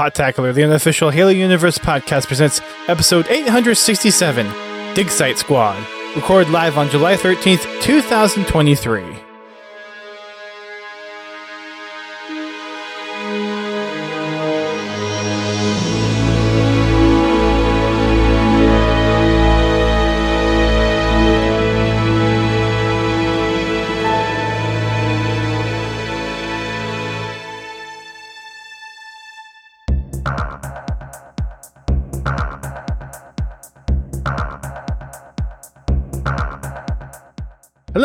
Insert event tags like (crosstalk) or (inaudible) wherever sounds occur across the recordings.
Podtacular, the unofficial Halo Universe podcast, presents episode 867 Digsite Squad, recorded live on July 13th, 2023.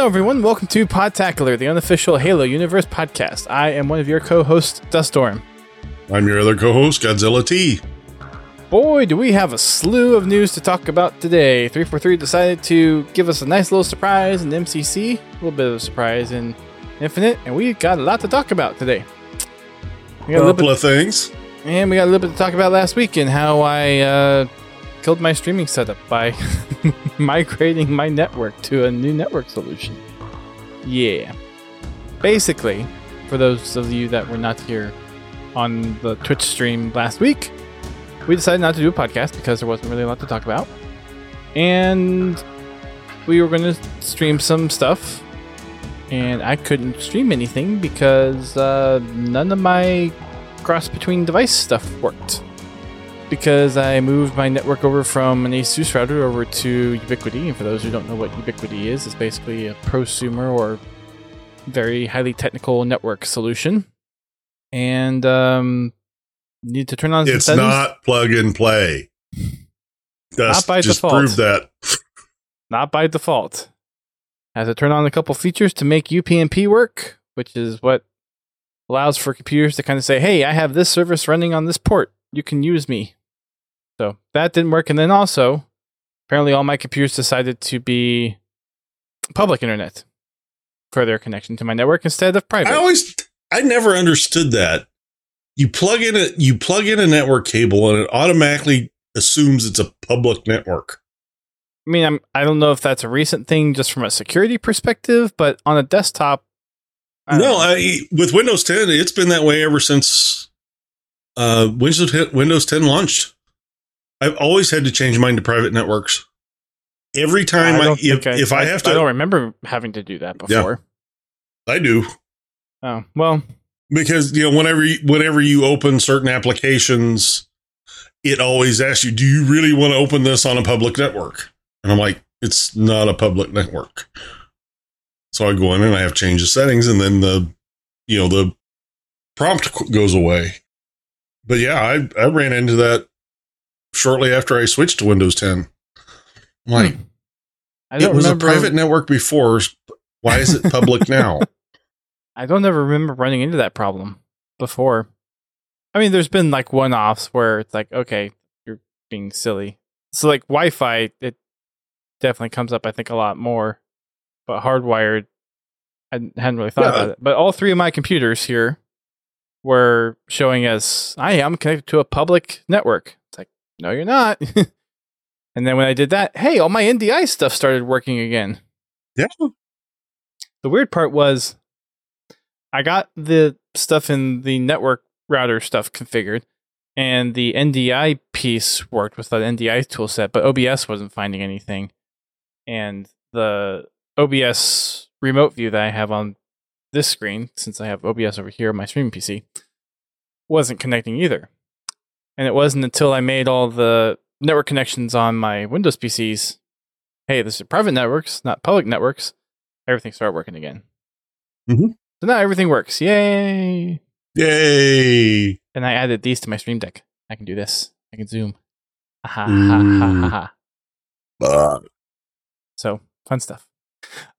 Hello, everyone. Welcome to Podtacular, the unofficial Halo Universe podcast. I am one of your co hosts, Duststorm. I'm your other co-host, Godzilla T. Boy, do we have a slew of news to talk about today. 343 decided to give us a nice little surprise in MCC, a little bit of a surprise in Infinite, and we got a lot to talk about today. We got a couple of things. and we got a little bit to talk about last week and how I uh, killed my streaming setup by (laughs) (laughs) migrating my network to a new network solution. Yeah. Basically, for those of you that were not here on the Twitch stream last week, we decided not to do a podcast because there wasn't really a lot to talk about. And we were going to stream some stuff. And I couldn't stream anything because uh, none of my cross between device stuff worked. Because I moved my network over from an ASUS router over to Ubiquiti. And for those who don't know what Ubiquiti is, it's basically a prosumer or very highly technical network solution. And um, need to turn on It's settings. not plug and play. Just, by just default. prove that. not by default. I had to turn on a couple features to make UPnP work, which is what allows for computers to kind of say, "Hey, I have this service running on this port. You can use me." So that didn't work, and then also, apparently, all my computers decided to be public internet for their connection to my network instead of private. I always, I never understood that. You plug in a, you plug in a network cable, and it automatically assumes it's a public network. I mean, I'm, I don't know if that's a recent thing just from a security perspective, but on a desktop, I No. I, with Windows 10, it's been that way ever since uh, Windows 10, Windows 10 launched. I've always had to change mine to private networks. Every time I, don't if, think if I, have to, I don't remember having to do that Yeah. before. I do. Oh well, because you know whenever you, whenever you open certain applications it always asks you do you really want to open this on a public network and i'm like it's not a public network so i go in and i have to change the settings and then the you know the prompt goes away but yeah i i ran into that shortly after i switched to windows 10 i'm like hmm. I it was a private network before why is it public (laughs) now I don't ever remember running into that problem before. I mean, there's been like one-offs where it's like, okay, you're being silly. So like Wi-Fi, it definitely comes up. I think a lot more, but hardwired, I hadn't really thought Yeah. about it. But all three of my computers here were showing as I am connected to a public network. No, you're not. (laughs) and then when I did that, hey, all my NDI stuff started working again. yeah The weird part was I got the stuff in the network router stuff configured and the NDI piece worked with the NDI toolset, but OBS wasn't finding anything. And the OBS remote view that I have on this screen, since I have OBS over here on my streaming PC, wasn't connecting either. And it wasn't until I made all the network connections on my Windows PCs. Hey, this is private networks, not public networks. Everything started working again. Mhm. So now everything works. Yay! yay And I added these to my stream deck. I can do this. I can zoom. Ha ha ha ha ha ha. uh, So fun stuff.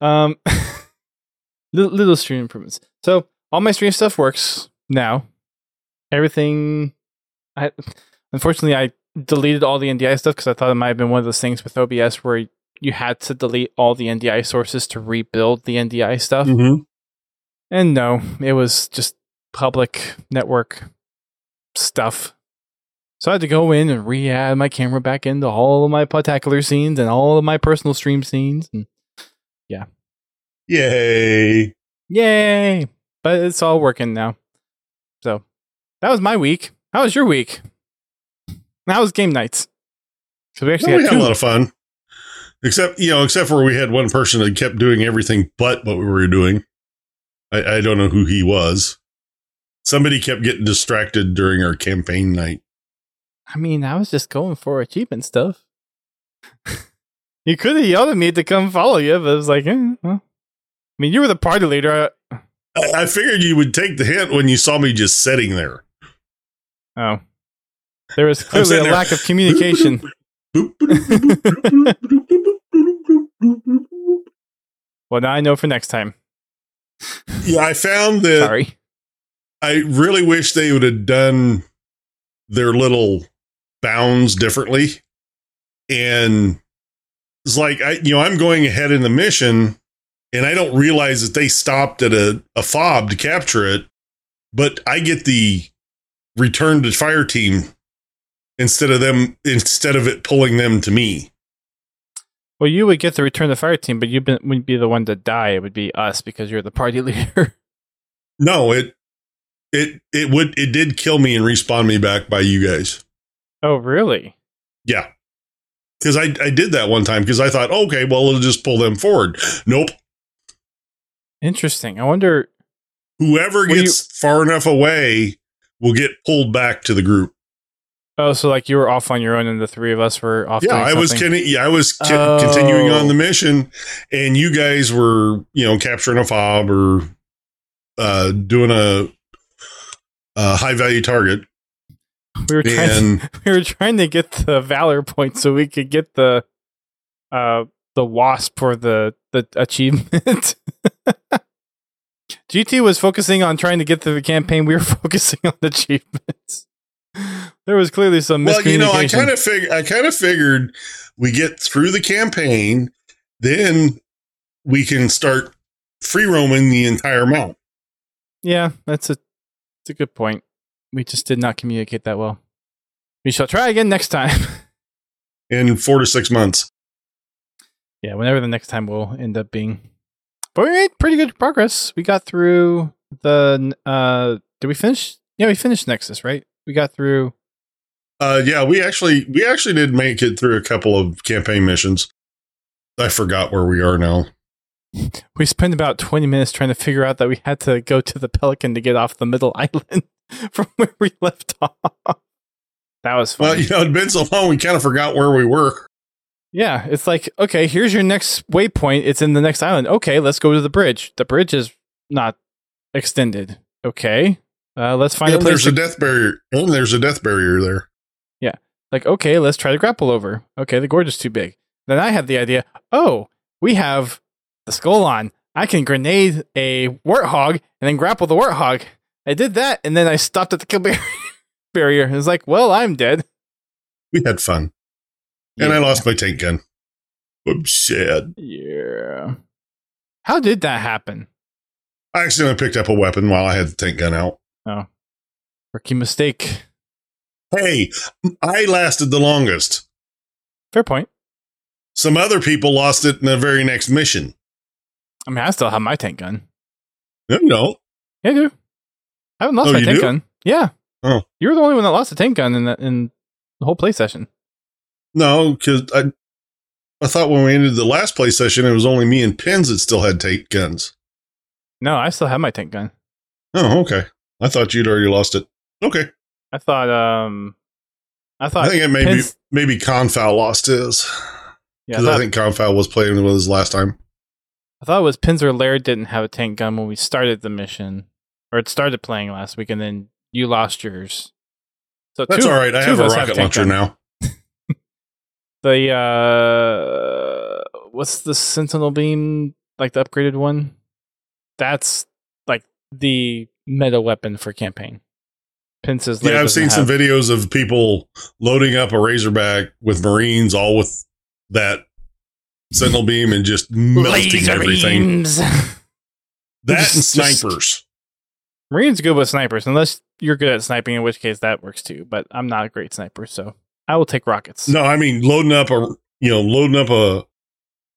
Um, (laughs) little, little stream improvements. So all my stream stuff works now. Everything. I unfortunately I deleted all the NDI stuff because I thought it might have been one of those things with OBS where you had to delete all the NDI sources to rebuild the NDI stuff. mhm. And no, it was just public network stuff. So I had to go in and re-add my camera back into all of my Podtacular scenes and all of my personal stream scenes. And yeah, Yay. yay! But it's all working now. So that was my week. How was your week? How was game nights? So we actually Well, we had had a lot of fun. Except, you know, except for we had one person that kept doing everything but what we were doing. I, I don't know who he was. Somebody kept getting distracted during our campaign night. I mean, I was just going for achievement stuff. (laughs) you could have yelled at me to come follow you, but it was like, eh, well. I mean, you were the party leader. I- I, I figured you would take the hint when you saw me just sitting there. Oh, there was (laughs) clearly a there. lack of communication. (laughs) well, now I know for next time. yeah, I found that Sorry. I really wish they would have done their little bounds differently. And it's like I you know, I'm going ahead in the mission and I don't realize that they stopped at a, a fob to capture it, but I get the return to fire team instead of them instead of it pulling them to me. Well, you would get to return the fire team, but you wouldn't be the one to die. It would be us because you're the party (laughs) leader. No, it it it would it did kill me and respawn me back by you guys. oh, really? Yeah. Because I, I did that one time because I thought, okay, well, it'll just pull them forward. Nope. Interesting. I wonder. Whoever gets far enough away will get pulled back to the group. Oh, so like you were off on your own, and the three of us were off. yeah, I was kidding. Yeah, I was Oh. continuing on the mission, and you guys were, you know, capturing a fob or uh, doing a, a high value target. We were trying. And (laughs) we were trying to get the valor point so we could get the uh the wasp for the the achievement. (laughs) GT was focusing on trying to get through the campaign. We were (laughs) focusing on the achievements. There was clearly some well, you know, I kind of fig- I kind of figured we get through the campaign, then we can start free roaming the entire map. yeah, that's a that's a good point. We just did not communicate that well. We shall try again next time. (laughs) in four to six months. yeah, whenever the next time will end up being. But we made pretty good progress. We got through the. uh Did we finish? Yeah, we finished Nexus, right? We got through. Uh, yeah, we actually we actually did make it through a couple of campaign missions. I forgot where we are now. (laughs) We spent about twenty minutes trying to figure out that we had to go to the Pelican to get off the middle (laughs) island from where we left off. That was fun. Well, you know, it'd been so long we kind of forgot where we were. Yeah, it's like, okay, here's your next waypoint. It's in the next island. Okay, let's go to the bridge. The bridge is not extended. Okay. Uh, let's find a And place. there's To, a death barrier. And there's a death barrier there. Yeah, like, okay, let's try to grapple over. Okay, the gorge is too big. Then I had the idea, oh, we have the skull on. I can grenade a warthog and then grapple the warthog. I did that, and then I stopped at the kill bar- (laughs) barrier. It's like, well, I'm dead. We had fun, and I lost my tank gun. I'm sad. Yeah. How did that happen? I accidentally picked up a weapon while I had the tank gun out. Oh. Rookie mistake. Hey, I lasted the longest. Fair point. Some other people lost it in the very next mission. I mean, I still have my tank gun. No, no. Yeah, I do. I haven't lost Oh, my tank do? gun. Yeah. Oh. You were the only one that lost a tank gun in the, in the whole play session. No, because I, I thought when we ended the last play session, it was only me and Pins that still had tank guns. No, I still have my tank gun. Oh, okay. I thought you'd already lost it. Okay. I thought, um, I thought, I think it maybe Pins- maybe Confow lost his yeah, I I, think Confow was playing with his last time. I thought it was Pinzer Laird didn't have a tank gun when we started the mission, or it started playing last week, and then you lost yours. So That's two- all right. I have a us rocket tank launcher gun. now. The uh, what's the Sentinel beam? Like the upgraded one? That's like the meta weapon for campaign. Pince's Yeah, I've seen some videos of people loading up a Razorback with Marines, all with that Sentinel beam and just melting everything. (laughs) That and Just- just- snipers. Marines good with snipers, unless you're good at sniping, in which case that works too. But I'm not a great sniper, so I will take rockets. No, I mean loading up a you know loading up a,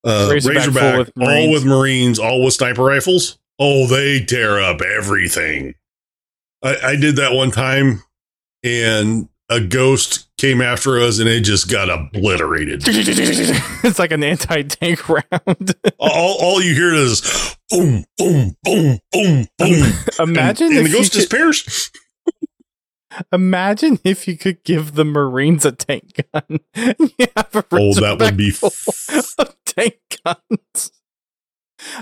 a Razorback Razorback, with all Marines. with Marines, all with sniper rifles. Oh, they tear up everything. I, I did that one time, and a ghost came after us and it just got obliterated. (laughs) it's like an anti-tank round. (laughs) all, all you hear is boom, boom, boom, boom, boom. (laughs) Imagine and, and the ghost could, disappears. Imagine if you could give the Marines a tank gun. (laughs) You have a Oh, that would be full (laughs) tank guns.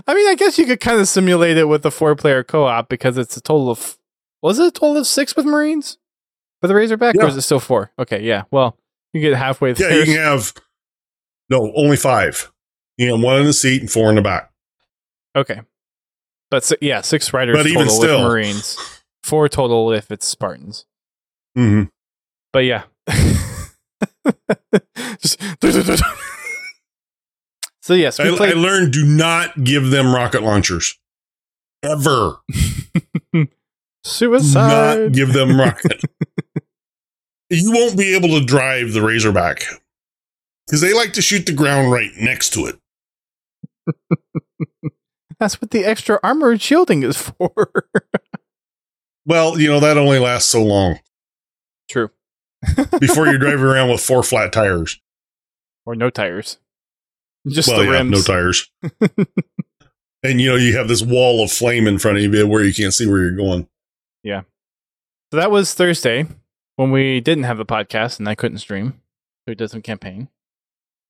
I mean, I guess you could kind of simulate it with a four-player co-op because it's a total of was it a total of six with Marines for the Razorback, or is it still four? Okay, yeah. Well, you get halfway Yeah, there. you can have no, only five. You know, one in the seat and four in the back. Okay. But si- yeah, six riders But even total still- with Marines. Four total if it's Spartans. Hmm But yeah. (laughs) Just (laughs) so yes, we I, I learned do not give them rocket launchers. Ever. (laughs) Do suicide. not give them rocket. you won't be able to drive the Razorback because they like to shoot the ground right next to it. That's what the extra armor and shielding is for. Well, you know, that only lasts so long True. (laughs) before you're driving around with four flat tires. Or no tires. Just well, the yeah, rims. no tires. (laughs) and, you know, you have this wall of flame in front of you where you can't see where you're going. Yeah. So that was Thursday when we didn't have the podcast and I couldn't stream. So we did some campaign.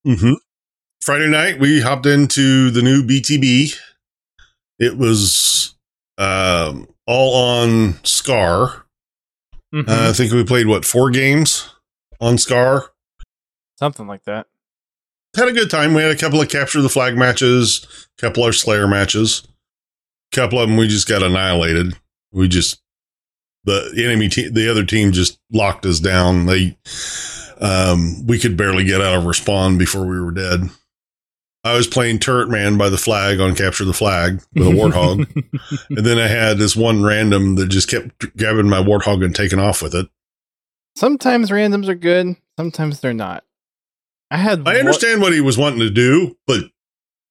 Mm-hmm. Friday night, we hopped into the new BTB. It was um, all on Scar. Mhm. Uh, I think we played what four games on Scar. Something like that. Had a good time. We had a couple of capture the flag matches, a couple of Slayer matches, a couple of them we just got annihilated. We just the enemy team, the other team just locked us down. They um, we could barely get out of respawn before we were dead. I was playing Turret Man by the flag on Capture the Flag with a Warthog. (laughs) and then I had this one random that just kept grabbing my Warthog and taking off with it. sometimes randoms are good, sometimes they're not. I had I one- understand what he was wanting to do, but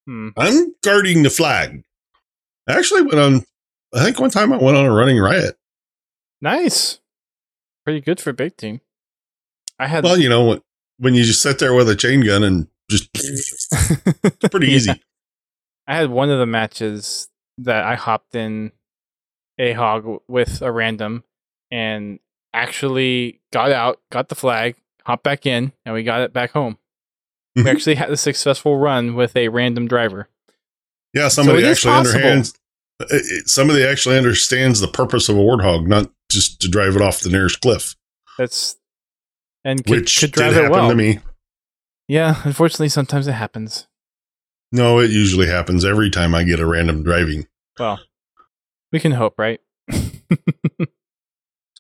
Hmm. I'm guarding the flag. I actually went on, I think one time I went on a running riot. Nice. Pretty good for big team. I had Well, you know, when- when you just sit there with a chain gun and just, (laughs) it's pretty Yeah. easy. I had one of the matches that I hopped in a hog with a random and actually got out, got the flag, hopped back in, and we got it back home. We Mhm. actually had a successful run with a random driver. Yeah, somebody is actually understands. it- Somebody actually understands the purpose of a warthog, not just to drive it off the nearest cliff, That's and could, which could did drive it happen well. to me. Yeah, unfortunately, sometimes it happens. No, it usually happens every time I get a random driving. Well, we can hope, right? (laughs)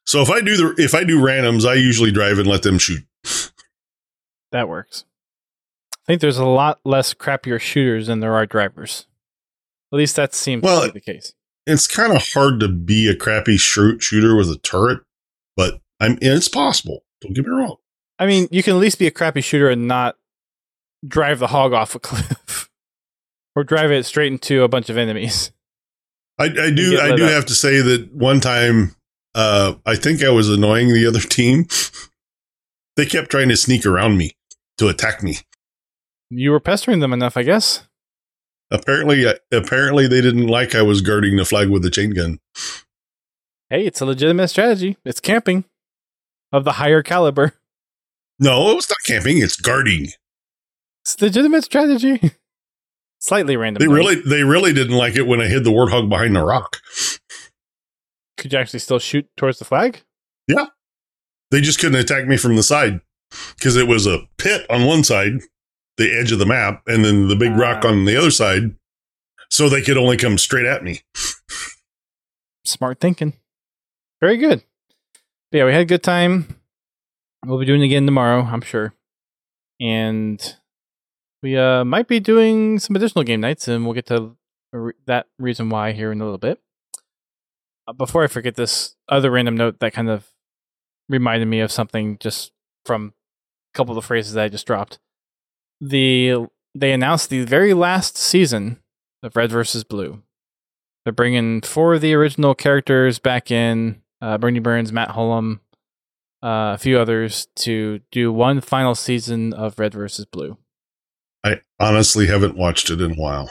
So if I do the if I do randoms, I usually drive and let them shoot. that works. I think there's a lot less crappier shooters than there are drivers. At least that seems Well, to be the case. It's kind of hard to be a crappy shoot shooter with a turret, but I'm it's possible. Don't get me wrong. I mean, you can at least be a crappy shooter and not drive the hog off a (laughs) cliff or drive it straight into a bunch of enemies. I, I do I do up. have to say that one time uh, I think I was annoying the other (laughs) team. they kept trying to sneak around me to attack me. You were pestering them enough, I guess. Apparently, uh, apparently they didn't like I was guarding the flag with the chain gun. Hey, it's a legitimate strategy. It's camping of the higher caliber. No, it was not camping. It's guarding. It's legitimate strategy. (laughs) Slightly random. They really, they really didn't like it when I hid the warthog behind the rock. could you actually still shoot towards the flag? Yeah, they just couldn't attack me from the side because it was a pit on one side, the edge of the map, and then the big rock Ah. on the other side. So they could only come straight at me. Smart thinking. Very good. But yeah, we had a good time. We'll be doing it again tomorrow, I'm sure. And we uh, might be doing some additional game nights, and we'll get to that reason why here in a little bit. Uh, before I forget this other random note that kind of reminded me of something just from a couple of the phrases that I just dropped. The they announced the very last season of Red versus Blue. They're bringing four of the original characters back in: uh, Burnie Burns, Matt Hullum, uh, a few others to do one final season of Red versus Blue. I honestly haven't watched it in a while.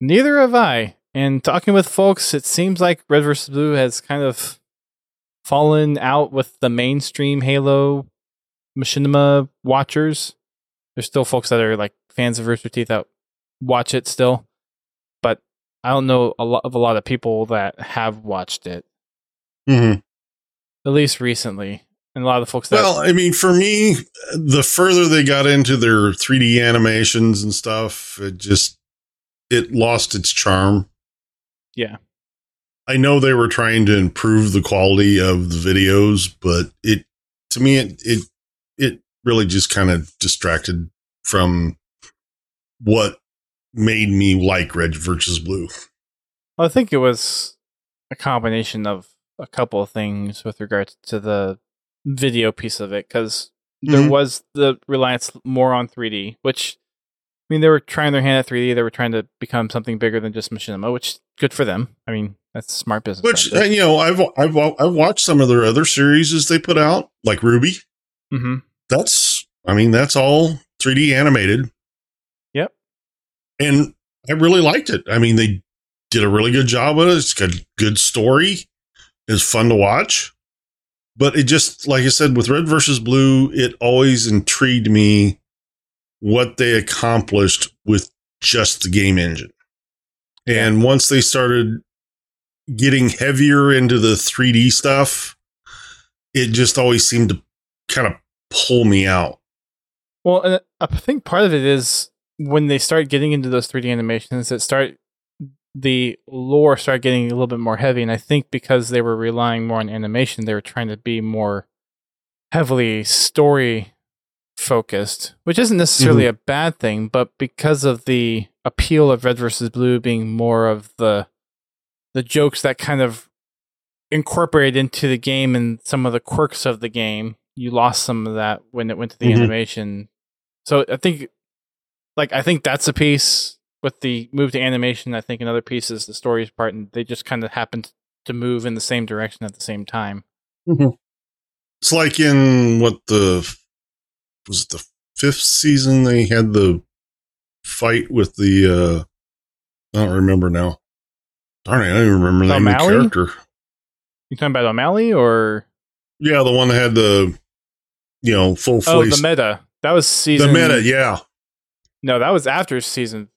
Neither have I. And talking with folks, it seems like Red versus Blue has kind of fallen out with the mainstream Halo machinima watchers. There's still folks that are like fans of Rooster Teeth that watch it still, but I don't know a lot of a lot of people that have watched it Mm-hmm. at least recently, and a lot of the folks that Well, I mean, for me, the further they got into their 3D animations and stuff, it just it lost its charm. yeah I know they were trying to improve the quality of the videos, but it to me it it it really just kind of distracted from what made me like Red versus Blue. I think it was a combination of a couple of things with regards to the video piece of it because there Mhm. was the reliance more on 3D, which I mean they were trying their hand at 3D. They were trying to become something bigger than just machinima, which good for them. I mean that's smart business. Which right uh, you know, I've I've I've watched some of their other series as they put out, like RWBY. hmm That's I mean, that's all 3D animated. Yep. And I really liked it. I mean, they did a really good job with it. It's got good story. It's fun to watch. But it just, like I said, with Red versus Blue, it always intrigued me what they accomplished with just the game engine. And once they started getting heavier into the 3D stuff, it just always seemed to kind of pull me out. Well, I think part of it is when they start getting into those 3D animations, that start the lore started getting a little bit more heavy, and I think because they were relying more on animation, they were trying to be more heavily story focused, which isn't necessarily a bad thing, but because of the appeal of Red versus Blue being more of the the jokes that kind of incorporated into the game and some of the quirks of the game, you lost some of that when it went to the Mhm. animation. So I think like I think that's a piece with the move to animation. I think another piece is the stories part and they just kind of happened to move in the same direction at the same time. It's like in what the was it the fifth season they had the fight with the uh I don't remember now. Darn it, I don't even remember the name of the character. You talking about O'Malley or Yeah, the one that had the you know full face. oh the meta? That was season the meta, yeah. No, that was after season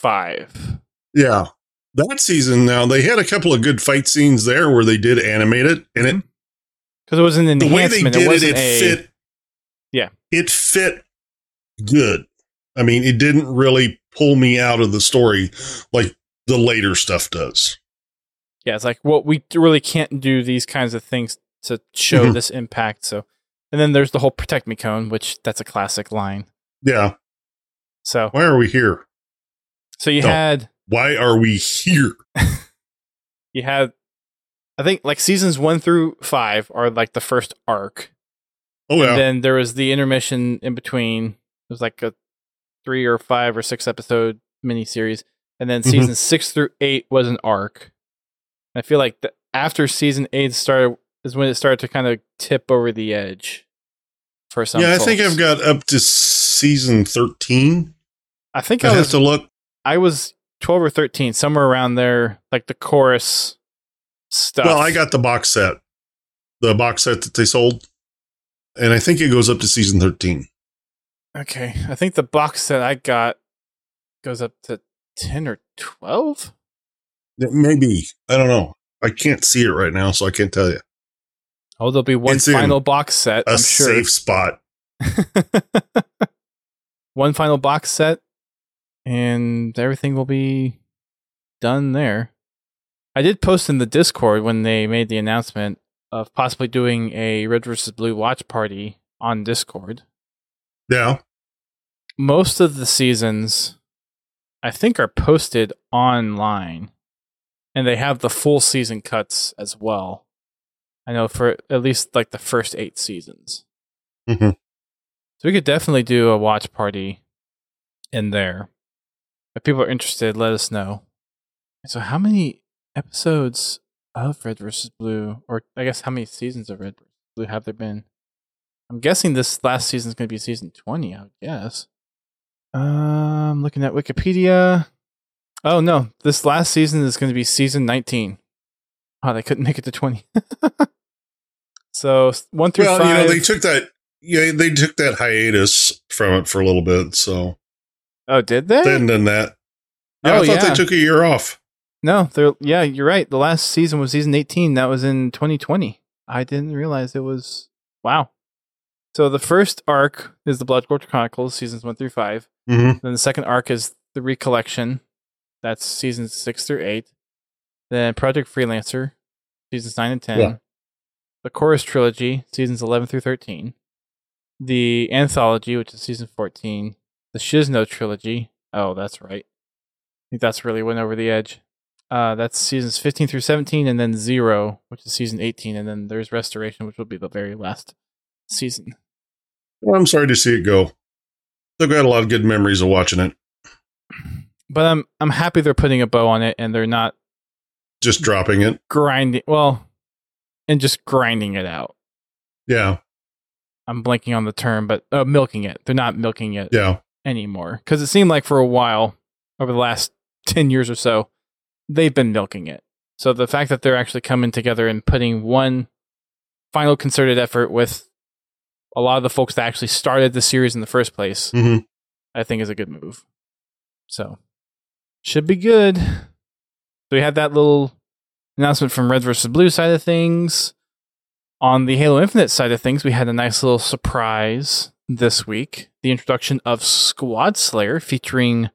five. Yeah. That season now they had a couple of good fight scenes there where they did animate it and it Because it was an the way they did it, wasn't it a, fit. Yeah. it fit good. I mean, it didn't really pull me out of the story like the later stuff does. Yeah, it's like well, we really can't do these kinds of things to show Mhm. this impact. So, and then there's the whole protect me cone, which that's a classic line. Yeah. So, Why are we here? So you No. had Why are we here? (laughs) you had, I think like seasons one through five are like the first arc, Oh yeah. and then there was the intermission in between. It was like a three or five or six episode miniseries, and then Mhm. season six through eight was an arc. I feel like the, after season eight started is when it started to kind of tip over the edge for some. yeah, I think. I've got up to season 13. I think I I have was to look. I was twelve or thirteen, somewhere around there, like the chorus stuff. Well, I got the box set. The box set that they sold. And I think it goes up to season 13. okay. I think the box set I got goes up to ten or twelve. Maybe. I don't know. I can't see it right now, so I can't tell you. Oh, there'll be one It's final box set. A I'm sure. safe spot. (laughs) one final box set, and everything will be done there. I did post in the Discord when they made the announcement of possibly doing a Red versus Blue watch party on Discord. Yeah. Most of the seasons, I think, are posted online, and they have the full season cuts as well. I know for at least like the first eight seasons. Mhm. So we could definitely do a watch party in there. If people are interested, let us know. So how many episodes of Red versus Blue, or I guess how many seasons of Red versus Blue have there been? I'm guessing this last season is going to be season 20. I would guess. Um, looking at Wikipedia. Oh no, this last season is going to be season 19. Oh, they couldn't make it to 20. (laughs) so one through well, five. you know, they took that. Yeah, they took that hiatus from it for a little bit. So oh, did they? they hadn't done that. Yeah, Oh, I thought yeah. they took a year off. No, they're yeah, you're right. The last season was season 18. That was in 2020. I didn't realize it was wow. So the first arc is the Blood Gulch Chronicles, seasons one through five. Mm-hmm. Then the second arc is the Recollection. That's seasons six through eight. Then Project Freelancer, seasons nine and ten. Yeah. The Chorus Trilogy, seasons eleven through thirteen. The Anthology, which is season fourteen. The Shisno Trilogy. Oh, that's right. I think that's really went over the edge. Uh, that's seasons fifteen through seventeen, and then Zero, which is season eighteen, and then there's Restoration, which will be the very last season. Well, I'm sorry to see it go. I've got a lot of good memories of watching it. But I'm I'm happy they're putting a bow on it, and they're not Just dropping it. grinding well and just grinding it out Yeah. i'm blanking on the term but uh, milking it they're not milking it Yeah. Anymore because it seemed like for a while over the last (laughs) 10 years or so they've been milking it so the fact that they're actually coming together and putting one final concerted effort with a lot of the folks that actually started the series in the first place hmm I think is a good move. So should be good. So we had that little announcement from Red versus Blue side of things. On the Halo Infinite side of things, we had a nice little surprise this week. The introduction of Squad Slayer featuring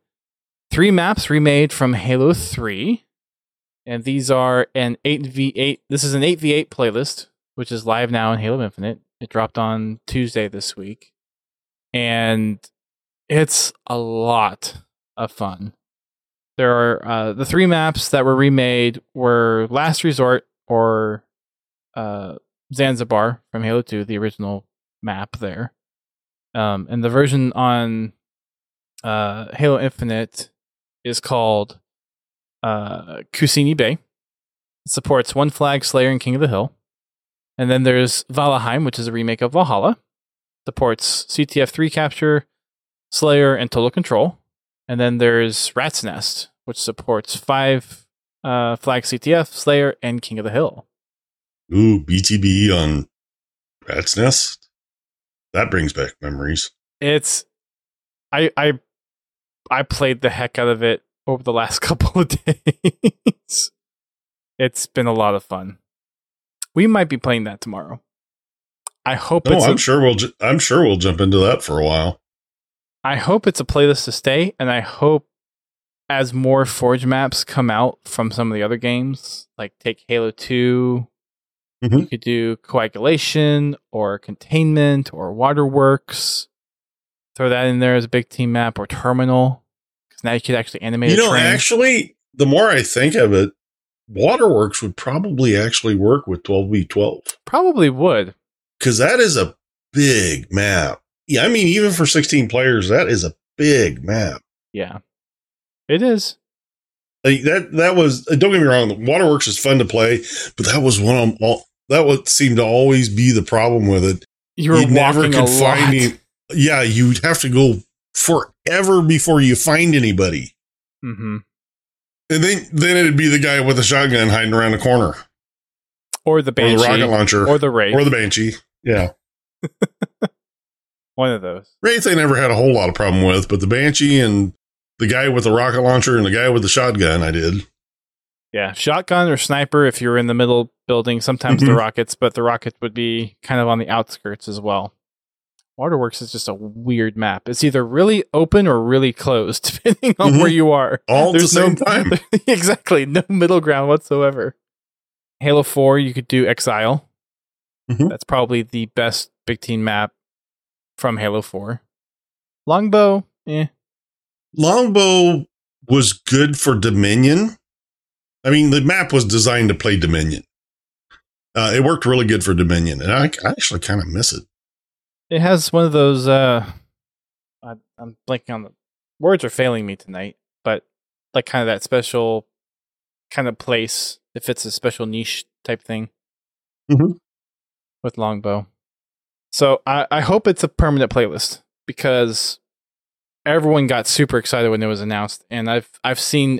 three maps remade from Halo 3. And these are an 8v8. This is an 8v8 playlist, which is live now in Halo Infinite. It dropped on Tuesday this week. And it's a lot of fun. There are uh, the three maps that were remade were Last Resort or uh, Zanzibar from Halo 2, the original map there. Um, and the version on uh, Halo Infinite is called uh, Bay. It supports One Flag, Slayer, and King of the Hill. And then there's Valheim, which is a remake of Valhalla. Supports CTF 3 capture, Slayer, and Total Control. And then there's Rat's Nest, which supports five uh, Flag CTF, Slayer, and King of the Hill. Ooh, BTB on Rat's Nest. That brings back memories. It's I I I played the heck out of it over the last (laughs) couple of days. it's been a lot of fun. We might be playing that tomorrow. I hope No, it's I'm a, sure we'll. Ju- I'm sure we'll jump into that for a while. I hope it's a playlist to stay, and I hope as more Forge maps come out from some of the other games, like take Halo 2, you could do coagulation or containment or waterworks. Throw that in there as a big team map or terminal. Because now you could actually animate You know, train. actually, the more I think of it, Waterworks would probably actually work with 12v12 Probably would. because that is a big map. Yeah, I mean, even for 16 players, that is a big map. Yeah. It is. Like that, that was. Don't get me wrong. Waterworks is fun to play, but that was one of all. That would seem to always be the problem with it. You were walking a lot. any. Yeah, you'd have to go forever before you find anybody, Mm-hmm. and then then it'd be the guy with the shotgun hiding around the corner, Or the or the rocket launcher, Or the Wraith. or the banshee. Yeah, (laughs) One of those. Wraith I never had a whole lot of problem with, but the banshee and the guy with the rocket launcher and the guy with the shotgun, I did. Yeah. Shotgun or sniper if you're in the middle building. Sometimes the Mhm. rockets, but the rocket would be kind of on the outskirts as well. Waterworks is just a weird map. It's either really open or really closed, (laughs) depending on Mhm. where you are. All at the same no- time. (laughs) exactly. No middle ground whatsoever. Halo 4, you could do Exile. Mhm. That's probably the best big team map from Halo 4. Longbow, eh. Longbow was good for Dominion. I mean, the map was designed to play Dominion. Uh, it worked really good for Dominion, and I, I actually kind of miss it. It has one of those. Uh, I, I'm blanking on the words are failing me tonight, but like kind of that special kind of place. If it's a special niche type thing. Mhm. with Longbow. So I, I hope it's a permanent playlist because everyone got super excited when it was announced, and I've I've seen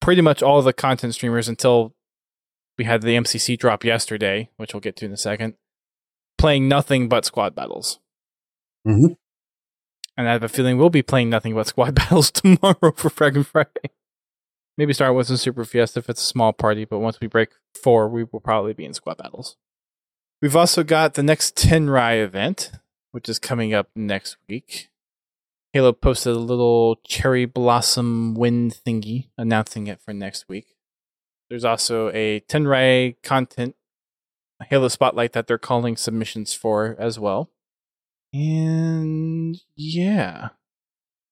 pretty much all the content streamers until we had the MCC drop yesterday, which we'll get to in a second, playing nothing but squad battles. Mm-hmm. And I have a feeling we'll be playing nothing but squad (laughs) battles tomorrow for Fragging Friday. Maybe start with some Super Fiesta if it's a small party, but once we break four, we will probably be in squad battles. We've also got the next Tenrai event, which is coming up next week. Halo posted a little cherry blossom wind thingy announcing it for next week. There's also a Tenrai content Halo Spotlight that they're calling submissions for as well. And yeah.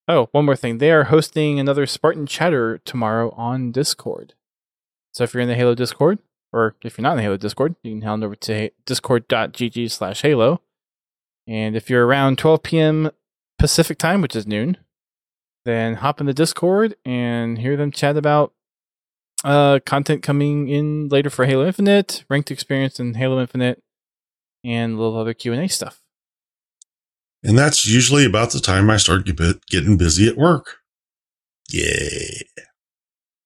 Oh, one more thing. They are hosting another Spartan Chatter tomorrow on Discord. So if you're in the Halo Discord, or if you're not in the Halo Discord, you can head over to discord.gg slash Halo. And if you're around 12 p.m. Pacific time, which is noon, then hop in the Discord and hear them chat about uh, content coming in later for Halo Infinite, ranked experience in Halo Infinite, and a little other Q and A stuff. And that's usually about the time I start getting busy at work. Yeah. I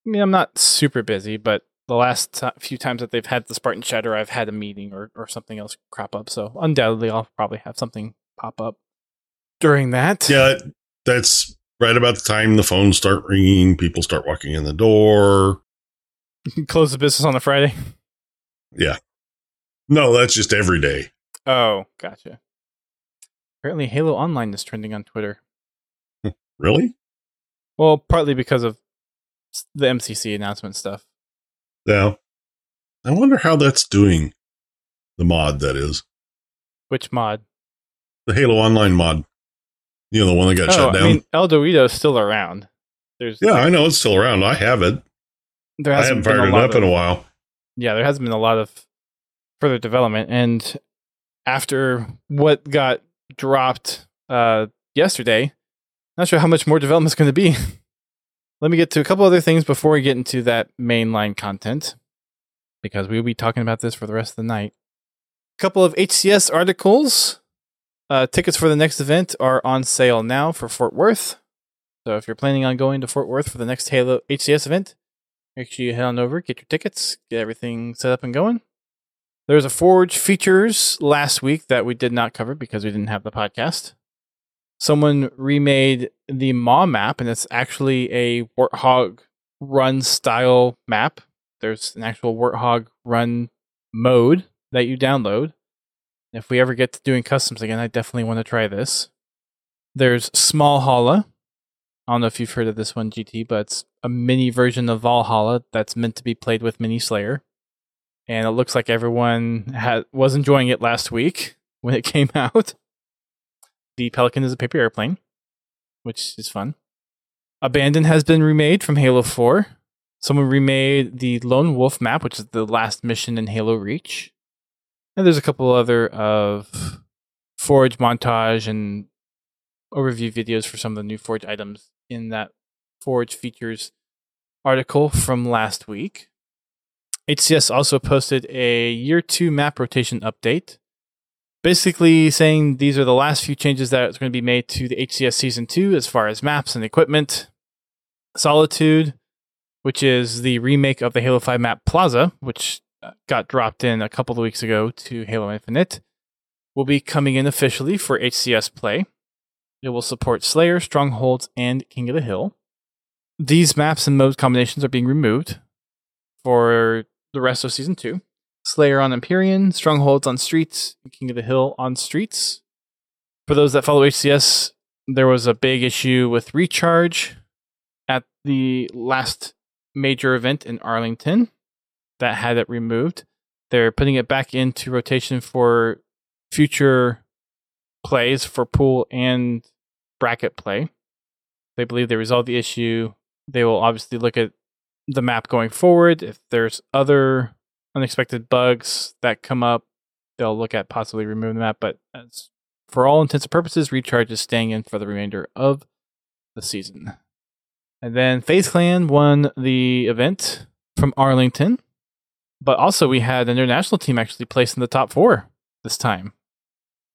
mean, I'm not super busy, but the last t- few times that they've had the Spartan Chatter, I've had a meeting or, or something else crop up. So undoubtedly, I'll probably have something pop up during that. Yeah, that's right about the time the phones start ringing, people start walking in the door. (laughs) Close the business on a Friday. Yeah. No, that's just every day. Oh, gotcha. Apparently, Halo Online is trending on Twitter. really? Well, partly because of the MCC announcement stuff. Yeah. I wonder how that's doing. The mod, that is. Which mod? The Halo Online mod. You know, the one that got oh, shut down. I mean, ElDewrito is still around. There's yeah, I know it's still around. I have it. There I haven't fired it up of, in a while. Yeah, there hasn't been a lot of further development, and after what got dropped uh, yesterday, not sure how much more development is going to be. (laughs) Let me get to a couple other things before we get into that mainline content, because we'll be talking about this for the rest of the night. A couple of HCS articles uh, tickets for the next event are on sale now for Fort Worth. So if you're planning on going to Fort Worth for the next Halo HCS event, make sure you head on over, get your tickets, get everything set up and going. There was a Forge features last week that we did not cover because we didn't have the podcast. Someone remade the Maw map, and it's actually a Warthog run style map. There's an actual Warthog run mode that you download if we ever get to doing customs again, I definitely want to try this. There's Small Hala. I don't know if you've heard of this one, GT, but it's a mini version of Valhalla that's meant to be played with Mini Slayer. And it looks like everyone was enjoying it last week (laughs) when it came out. The Pelican is a paper airplane, which is fun. Abandon has been remade from Halo 4. Someone remade the Lone Wolf map, which is the last mission in Halo Reach. And there's a couple other of Forge montage and overview videos for some of the new Forge items in that Forge features article from last week. HCS also posted a year two map rotation update, basically saying these are the last few changes that are going to be made to the HCS season two as far as maps and equipment. Solitude, which is the remake of the Halo 5 map Plaza, which got dropped in a couple of weeks ago to Halo Infinite, will be coming in officially for HCS play. It will support Slayer, Strongholds, and King of the Hill. These maps and mode combinations are being removed for the rest of Season 2. Slayer on Empyrean, Strongholds on Streets, King of the Hill on Streets. For those that follow HCS, there was a big issue with recharge at the last major event in Arlington that had it removed. They're putting it back into rotation for future plays for pool and bracket play. They believe they resolved the issue. They will obviously look at the map going forward. If there's other unexpected bugs that come up, they'll look at possibly removing the map. But for all intents and purposes, Recharge is staying in for the remainder of the season. And then FaZe Clan won the event from Arlington. But also, we had an international team actually placed in the top four this time.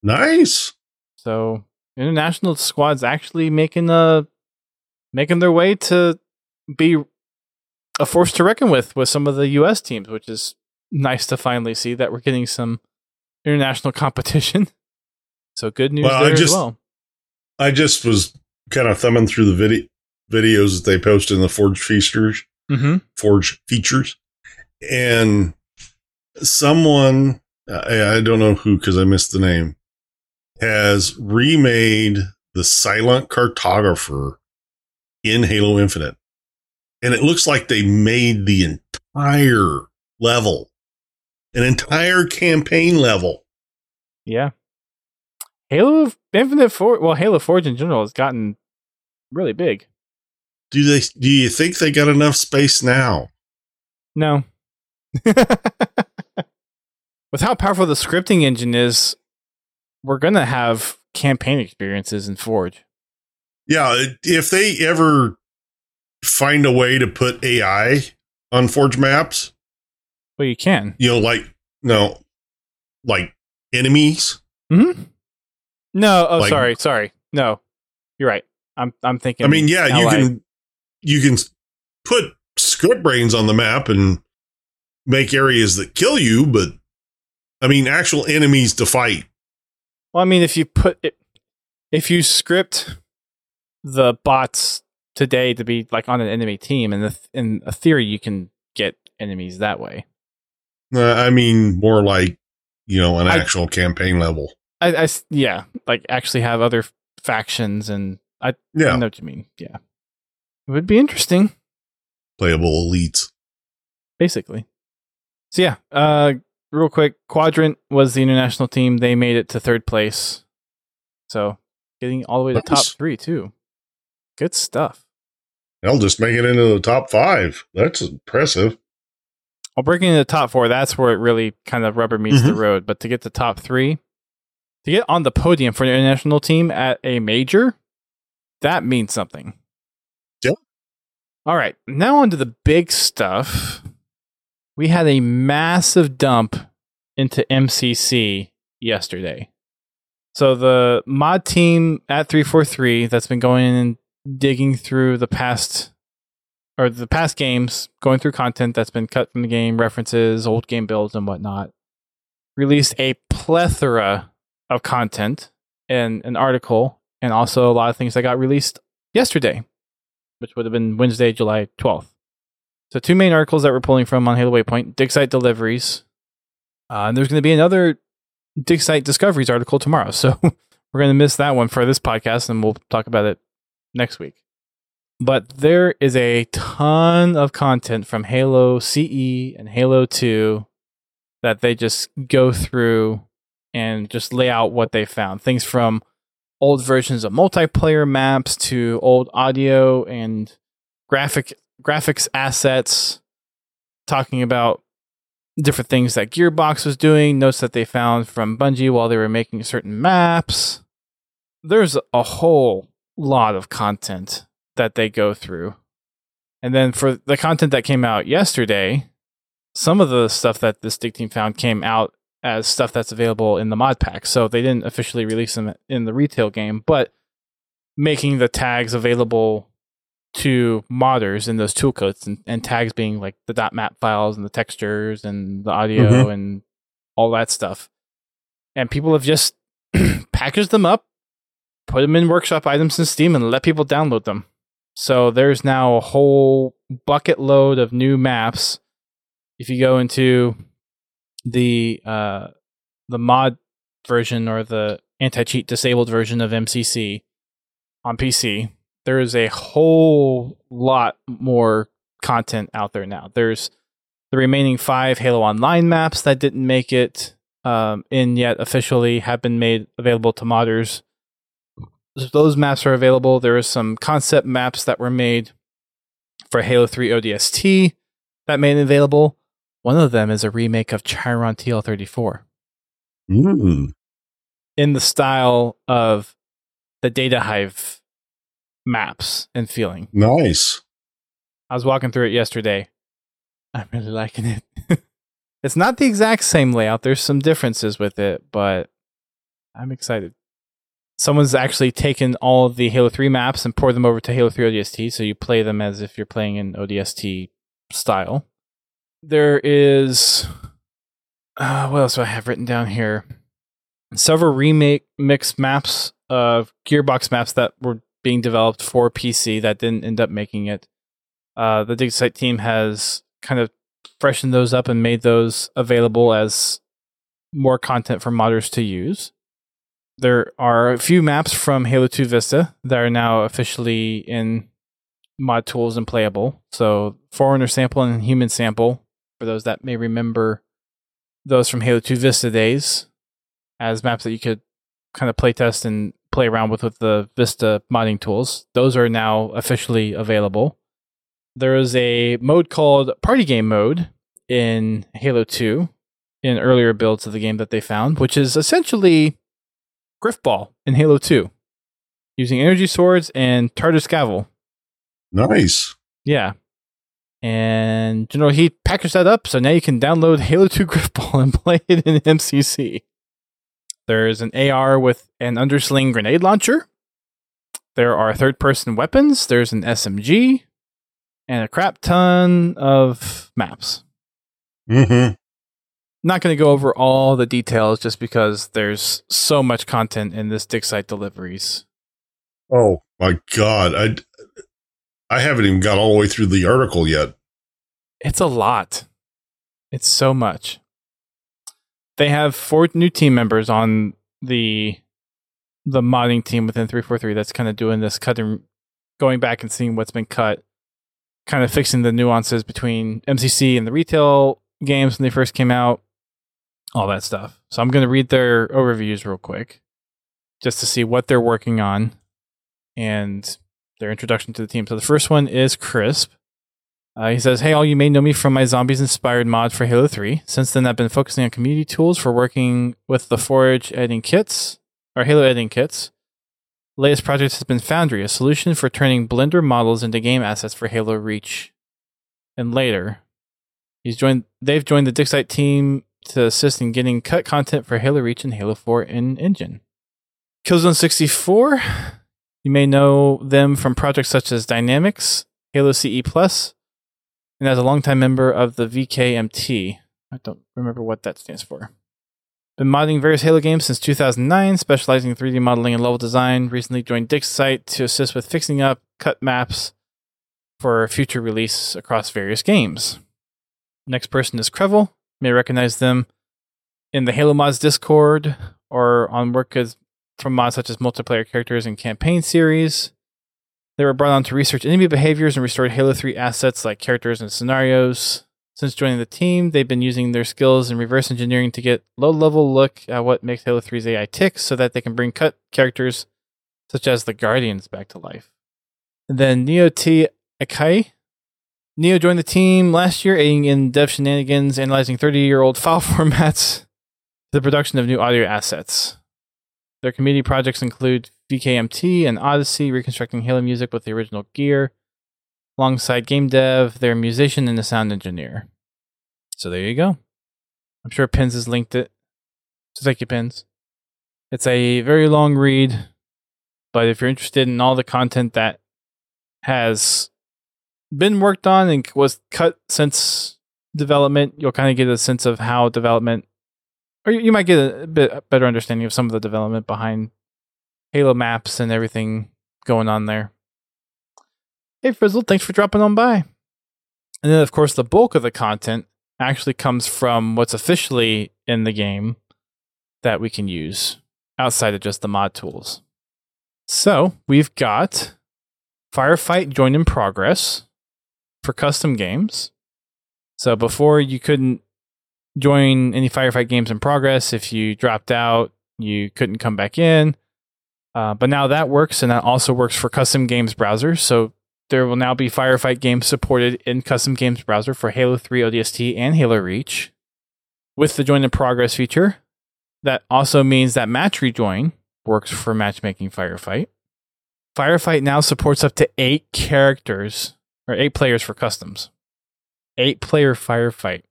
Nice. So international squads actually making a making their way to be a force to reckon with with some of the U.S. teams, which is nice to finally see that we're getting some international (laughs) competition. So good news Well, I there just- as well. I just was kind of thumbing through the video videos that they post in the Forge features, Mm-hmm. Forge features, and someone I, I don't know who because I missed the name has remade the Silent Cartographer in Halo Infinite, and it looks like they made the entire level, an entire campaign level. Yeah. Halo Infinite Forge, well, Halo Forge in general has gotten really big. Do they? Do you think they got enough space now? No. With how powerful the scripting engine is, we're going to have campaign experiences in Forge. Yeah, if they ever find a way to put AI on Forge maps, Well, you can. you know, like no, like enemies. Mm-hmm. No, oh, Like- sorry, sorry. No, you're right. I'm I'm thinking. I mean, yeah, you can you can put script brains on the map and make areas that kill you, but I mean, actual enemies to fight. Well, I mean, if you put it, if you script the bots today to be like on an enemy team, and the, in a theory, you can get enemies that way. Uh, I mean, more like you know, an I- actual campaign level. I, I, yeah, like actually have other factions, and I, yeah. I know what you mean. Yeah, it would be interesting. playable elites. basically. So yeah, uh, real quick, Quadrant was the international team. They made it to third place, so getting all the way to top three too. Good stuff. They'll just make it into the top five. That's impressive. Well, breaking into the top four, that's where it really kind of rubber meets the Mhm. road. But to get to top three, to get on the podium for an international team at a major, that means something. Yeah. All right, now on to the big stuff. We had a massive dump into MCC yesterday. So the mod team at 343 that's been going in and digging through the past or the past games, going through content that's been cut from the game, references, old game builds, and whatnot, released a plethora of content and an article, and also a lot of things that got released yesterday, which would have been Wednesday, July 12th. So, two main articles that we're pulling from on Halo Waypoint dig site deliveries. Uh, and there's going to be another dig site discoveries article tomorrow. (laughs) So, we're going to miss that one for this podcast, and we'll talk about it next week but there is a ton of content from Halo CE and Halo 2 that they just go through and just lay out what they found. Things from old versions of multiplayer maps to old audio and graphic graphics assets talking about different things that Gearbox was doing, notes that they found from Bungie while they were making certain maps. There's a whole lot of content that they go through. And then for the content that came out yesterday, some of the stuff that this dig team found came out as stuff that's available in the mod pack. So they didn't officially release them in the retail game, but making the tags available to modders in those toolkits and, and tags being like the dot .map files and the textures and the audio and all that stuff. And people have just (clears throat) packaged them up, put them in workshop items in Steam and let people download them. So there's now a whole bucket load of new maps. If you go into the uh, the mod version or the anti cheat disabled version of MCC on PC, there is a whole lot more content out there now. There's the remaining five Halo Online maps that didn't make it um, in yet officially have been made available to modders those maps are available. There are some concept maps that were made for Halo 3 ODST that made it available. One of them is a remake of Chiron TL34 Mm. in the style of the Data Hive maps and feeling. Nice. I was walking through it yesterday. (laughs) I'm really liking it. (laughs) It's not the exact same layout. There's some differences with it, but I'm excited. Someone's actually taken all of the Halo 3 maps and poured them over to Halo 3 ODST, so you play them as if you're playing in ODST style. There is. Uh, what else do I have written down here? Several remake mix maps of Gearbox maps that were being developed for PC that didn't end up making it. Uh, the DigSite team has kind of freshened those up and made those available as more content for modders to use. There are a few maps from Halo 2 Vista that are now officially in mod tools and playable. So, Forerunner sample and Human sample, for those that may remember those from Halo 2 Vista days, as maps that you could kind of playtest and play around with with the Vista modding tools. Those are now officially available. There is a mode called Party Game Mode in Halo 2 in earlier builds of the game that they found, which is essentially Grifball in Halo 2 using energy swords and Tartar Scavel. Nice. Yeah. And General Heat packaged that up, so now you can download Halo 2 Grifball and (laughs) play it in MCC. There's an AR with an undersling grenade launcher. There are third person weapons. There's an SMG and a crap ton of maps. Mm-hmm. Not going to go over all the details just because there's so much content in this dig site deliveries. Oh my god, I I haven't even got all the way through the article yet. It's a lot. It's so much. They have four new team members on the the modding team within 343 that's kind of doing this cutting going back and seeing what's been cut kind of fixing the nuances between MCC and the retail games when they first came out, all that stuff. So I'm going to read their overviews real quick just to see what they're working on and their introduction to the team. So the first one is Crisp. Uh, he says, Hey, all you may know me from my zombies inspired mod for Halo 3. Since then, I've been focusing on community tools for working with the Forge editing kits, or Halo editing kits. Latest project has been Foundry, a solution for turning Blender models into game assets for Halo Reach. And later, he's joined. They've joined the DigSite team to assist in getting cut content for Halo Reach and Halo 4 in Engine. Killzone 64, you may know them from projects such as Dynamics, Halo CE Plus, and as a longtime member of the VKMT. I don't remember what that stands for. Been modding various Halo games since 2009, specializing in 3D modeling and level design. Recently joined DigSite to assist with fixing up cut maps for future release across various games. Next person is Crevel. You may recognize them in the Halo Mods Discord or on work as, from mods such as multiplayer characters and campaign series. They were brought on to research enemy behaviors and restored Halo 3 assets like characters and scenarios. Since joining the team, they've been using their skills in reverse engineering to get low level look at what makes Halo 3's AI tick so that they can bring cut characters such as the Guardians back to life. And then Neo T. Akai. Neo joined the team last year, aiding in dev shenanigans, analyzing 30 year old file (laughs) formats, the production of new audio assets. Their community projects include VKMT and Odyssey, reconstructing Halo music with the original gear. Alongside game dev, they're musician and a sound engineer. So there you go. I'm sure Pins has linked it. So thank you, Pins. It's a very long read, but if you're interested in all the content that has been worked on and was cut since development, you'll kind of get a sense of how development, or you might get a bit better understanding of some of the development behind Halo maps and everything going on there. Hey, Frizzle, thanks for dropping on by. And then, of course, the bulk of the content actually comes from what's officially in the game that we can use outside of just the mod tools. So we've got Firefight Join in Progress for custom games. So before you couldn't join any Firefight games in progress. If you dropped out, you couldn't come back in. Uh, but now that works, and that also works for custom games browser. So there will now be Firefight games supported in custom games browser for Halo 3 ODST and Halo Reach with the join in progress feature. That also means that match rejoin works for matchmaking Firefight. Firefight now supports up to eight characters or eight players for customs. Eight player Firefight.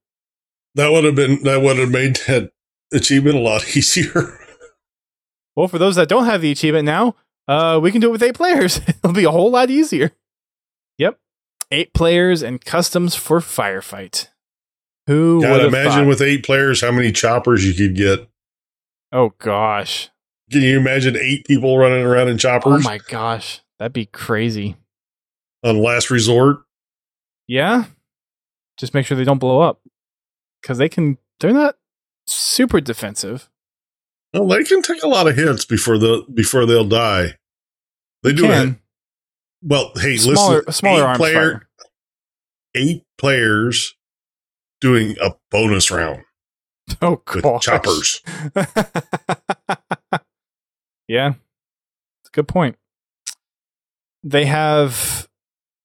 That would have been that would have made that achievement a lot (laughs) easier. Well, for those that don't have the achievement now, uh, we can do it with eight players. (laughs) It'll be a whole lot easier. Yep, eight players and customs for firefight. Who God, would imagine thought? with eight players how many choppers you could get. Oh gosh. Can you imagine eight people running around in choppers? Oh my gosh. That'd be crazy. on last resort? Yeah. Just make sure they don't blow up. Cause they can they're not super defensive. Well, they can take a lot of hits before the before they'll die. They do it. Well, hey, Smaller listen. smaller eight player, fire. eight players doing a bonus round (laughs) Oh gosh. choppers. (laughs) yeah. It's a good point. They have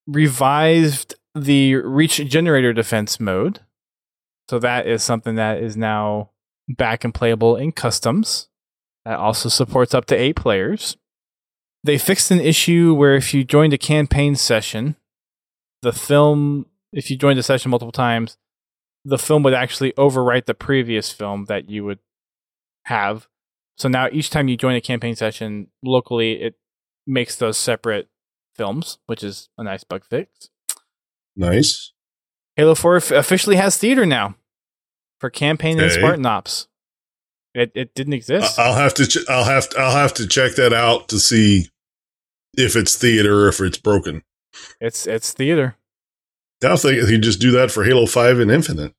revised the reach generator defense mode. So that is something that is now back and playable in customs. That also supports up to eight players. They fixed an issue where if you joined a campaign session, the film, if you joined a session multiple times, the film would actually overwrite the previous film that you would have. So now each time you join a campaign session locally, it makes those separate films, which is a nice bug fix. Nice. Halo 4 f- officially has theater now for campaign and. Spartan Ops. It it didn't exist. I'll have to. Ch- I'll have. To, I'll have to check that out to see if it's theater or if it's broken. it's it's theater. (laughs) I think you just do that for Halo Five and Infinite.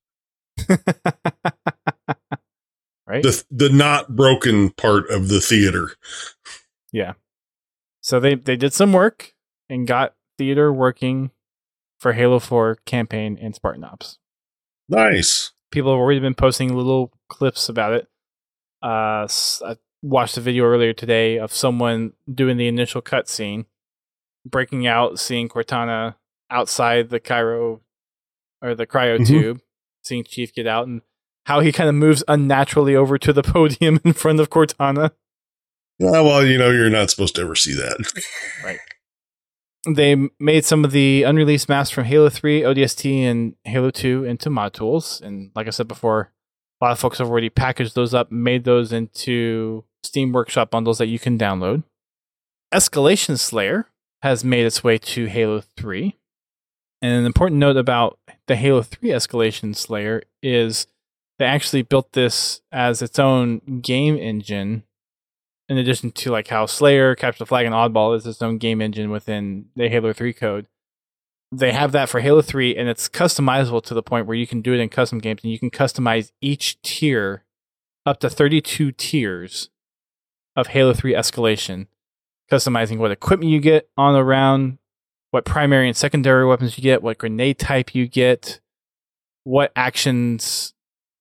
right? The the not broken part of the theater. Yeah. So they they did some work and got theater working for Halo 4 campaign and Spartan Ops. Nice. people have already been posting little clips about it. Uh, I watched a video earlier today of someone doing the initial cutscene, breaking out, seeing Cortana outside the Cairo or the cryo Mhm. tube, seeing Chief get out, and how he kind of moves unnaturally over to the (laughs) podium in front of Cortana. Yeah, well, you know, you're not supposed to ever see that. They made some of the unreleased maps from Halo 3, ODST, and Halo 2 into mod tools. And like I said before, a lot of folks have already packaged those up, made those into Steam Workshop bundles that you can download. Escalation Slayer has made its way to Halo 3. And an important note about the Halo 3 Escalation Slayer is they actually built this as its own game engine in addition to like how Slayer, Capture the Flag, and Oddball is its own game engine within the Halo 3 code. They have that for Halo 3, and it's customizable to the point where you can do it in custom games, and you can customize each tier up to 32 tiers of Halo 3 escalation, customizing what equipment you get on the round, what primary and secondary weapons you get, what grenade type you get, what actions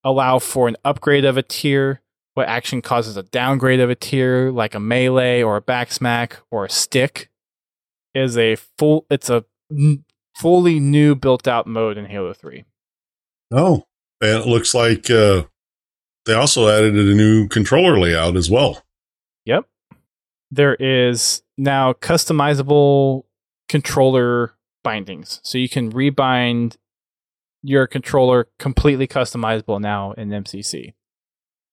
allow for an upgrade of a tier, what action causes a downgrade of a tier, like a melee or a backsmack or a stick, is a full. It's a n- fully new built out mode in Halo Three. Oh, and it looks like uh, they also added a new controller layout as well. Yep. There is now customizable controller bindings, so you can rebind your controller completely customizable now in MCC.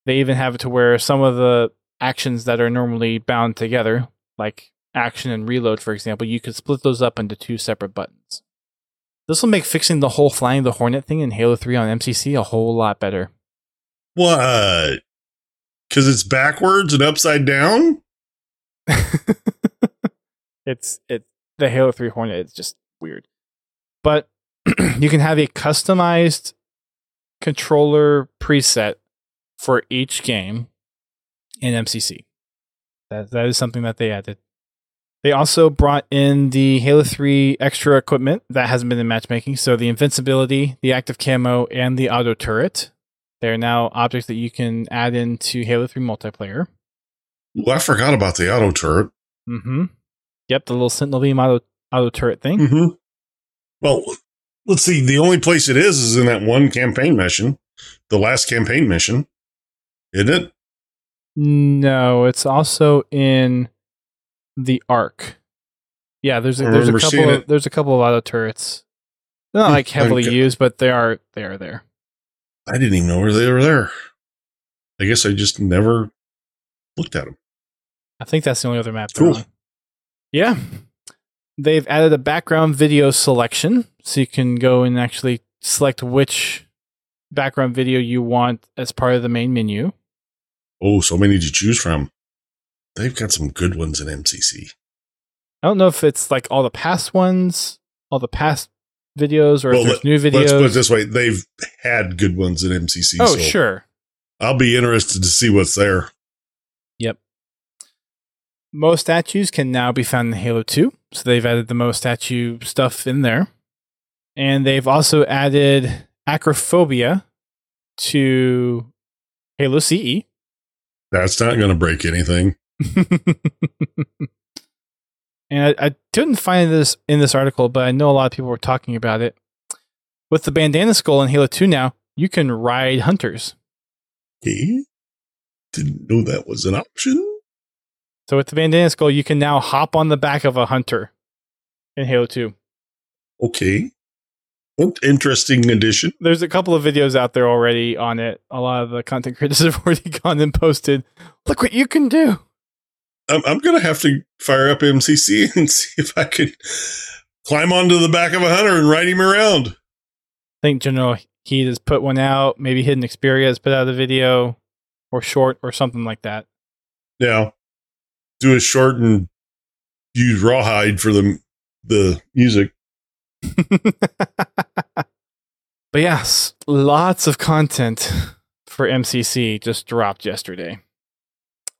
They even have it to where some of the actions that are normally bound together, like action and reload, for example, you could split those up into two separate buttons. This will make fixing the whole flying the Hornet thing in Halo 3 on MCC a whole lot better. What? Because it's backwards and upside down? (laughs) it's it the Halo 3 Hornet is just weird. But (clears throat) you can have a customized controller preset for each game in MCC. That that is something that they added. They also brought in the Halo 3 extra equipment that hasn't been in matchmaking. So the invincibility, the active camo, and the auto turret. They're now objects that you can add into Halo 3 multiplayer. Well, I forgot about the auto turret. Mm-hmm. Yep, the little Sentinel Beam auto auto turret thing. Mm-hmm. Well, let's see. The only place it is is in that one campaign mission, the last campaign mission, isn't it? No, it's also in the Arc. Yeah, there's a, there's a couple of, there's a couple of auto turrets. They're not Hmm, like heavily okay. used, but they are they are there. I didn't even know where they were there. I guess I just never looked at them. I think that's the only other map. Cool. Yeah. They've added a background video selection so you can go and actually select which background video you want as part of the main menu. Oh, so many to choose from. They've got some good ones in MCC. I don't know if it's like all the past ones, all the past videos, or Well, if there's let- new videos. Let's put it this way: they've had good ones in MCC. oh, so sure. I'll be interested to see what's there. Yep. Most statues can now be found in Halo 2. So they've added the most statue stuff in there. And they've also added acrophobia to Halo. CE. That's not going to break anything. (laughs) and I, I didn't find this in this article, but I know a lot of people were talking about it. With the bandana skull in Halo 2 now, you can ride hunters. Okay. Didn't know that was an option. So with the bandana skull, you can now hop on the back of a hunter in Halo 2. Okay. In- Interesting addition. There's a couple of videos out there already on it. A lot of the content creators (laughs) have already gone and posted, look what you can do. I'm, I'm going to have to fire up MCC (laughs) and see if I can climb onto the back of a hunter and ride him around. I think General Heat has put one out. Maybe Hidden Xperia has put out a video or short or something like that. Yeah. Do a short and use rawhide for the the music. (laughs) but yes, lots of content for MCC just dropped yesterday.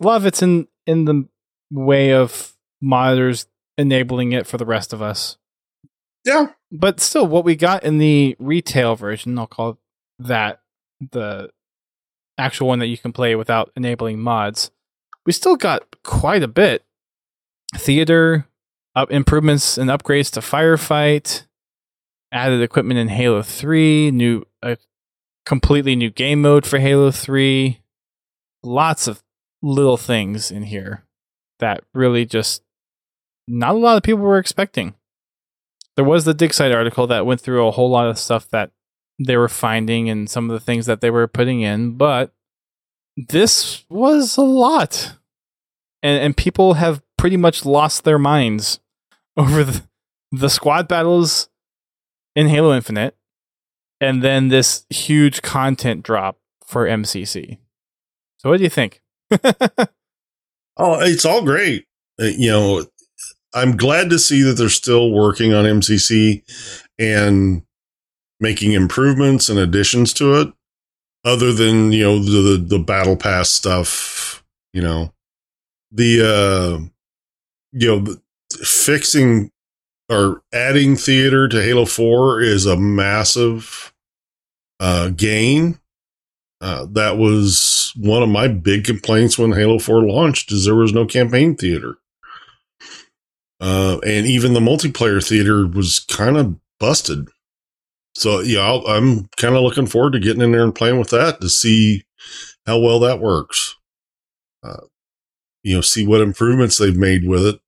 A lot of it's in in the way of monitors enabling it for the rest of us. Yeah. But still, what we got in the retail version, I'll call that the actual one that you can play without enabling mods. We still got quite a bit. Theater, up improvements and upgrades to firefight, added equipment in Halo 3, new a completely new game mode for Halo 3. Lots of little things in here that really just not a lot of people were expecting. There was the dig site article that went through a whole lot of stuff that they were finding and some of the things that they were putting in, but this was a lot. And and people have pretty much lost their minds (laughs) over the, the squad battles in Halo Infinite and then this huge content drop for MCC. So what do you think? (laughs) Oh, it's all great. Uh, you know, I'm glad to see that they're still working on MCC and making improvements and additions to it. Other than you know the the, the battle pass stuff, you know, the uh, you know fixing or adding theater to Halo Four is a massive uh, gain. Uh, that was one of my big complaints when Halo 4 launched is there was no campaign theater. Uh, and even the multiplayer theater was kind of busted. So yeah, I'll, I'm kind of looking forward to getting in there and playing with that to see how well that works. Uh, you know, see what improvements they've made with it.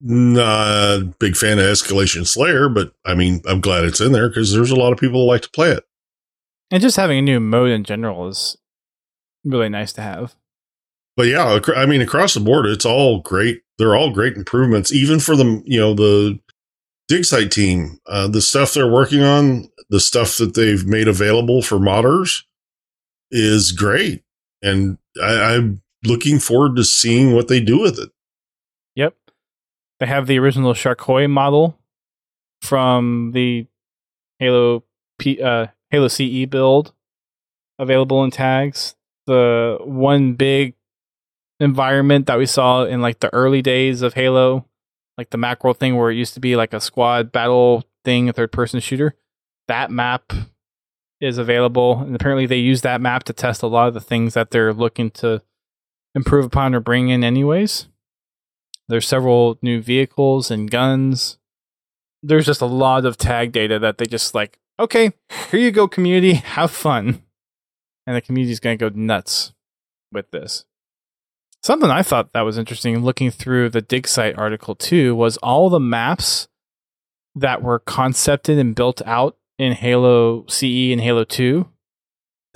Not a big fan of Escalation Slayer, but I mean, I'm glad it's in there because there's a lot of people who like to play it. And just having a new mode in general is really nice to have. but yeah, I mean, across the board, it's all great. They're all great improvements, even for the you know the dig site team. Uh, the stuff they're working on, the stuff that they've made available for modders, is great, and I, I'm looking forward to seeing what they do with it. They have the original Sharkoi model from the Halo P, uh, Halo CE build available in tags. The one big environment that we saw in like the early days of Halo, like the macro thing where it used to be like a squad battle thing, a third person shooter. That map is available, and apparently they use that map to test a lot of the things that they're looking to improve upon or bring in, anyways. There's several new vehicles and guns. There's just a lot of tag data that they just like, okay, here you go, community, have fun. And the community's going to go nuts with this. Something I thought that was interesting looking through the dig site article too was all the maps that were concepted and built out in Halo CE and Halo 2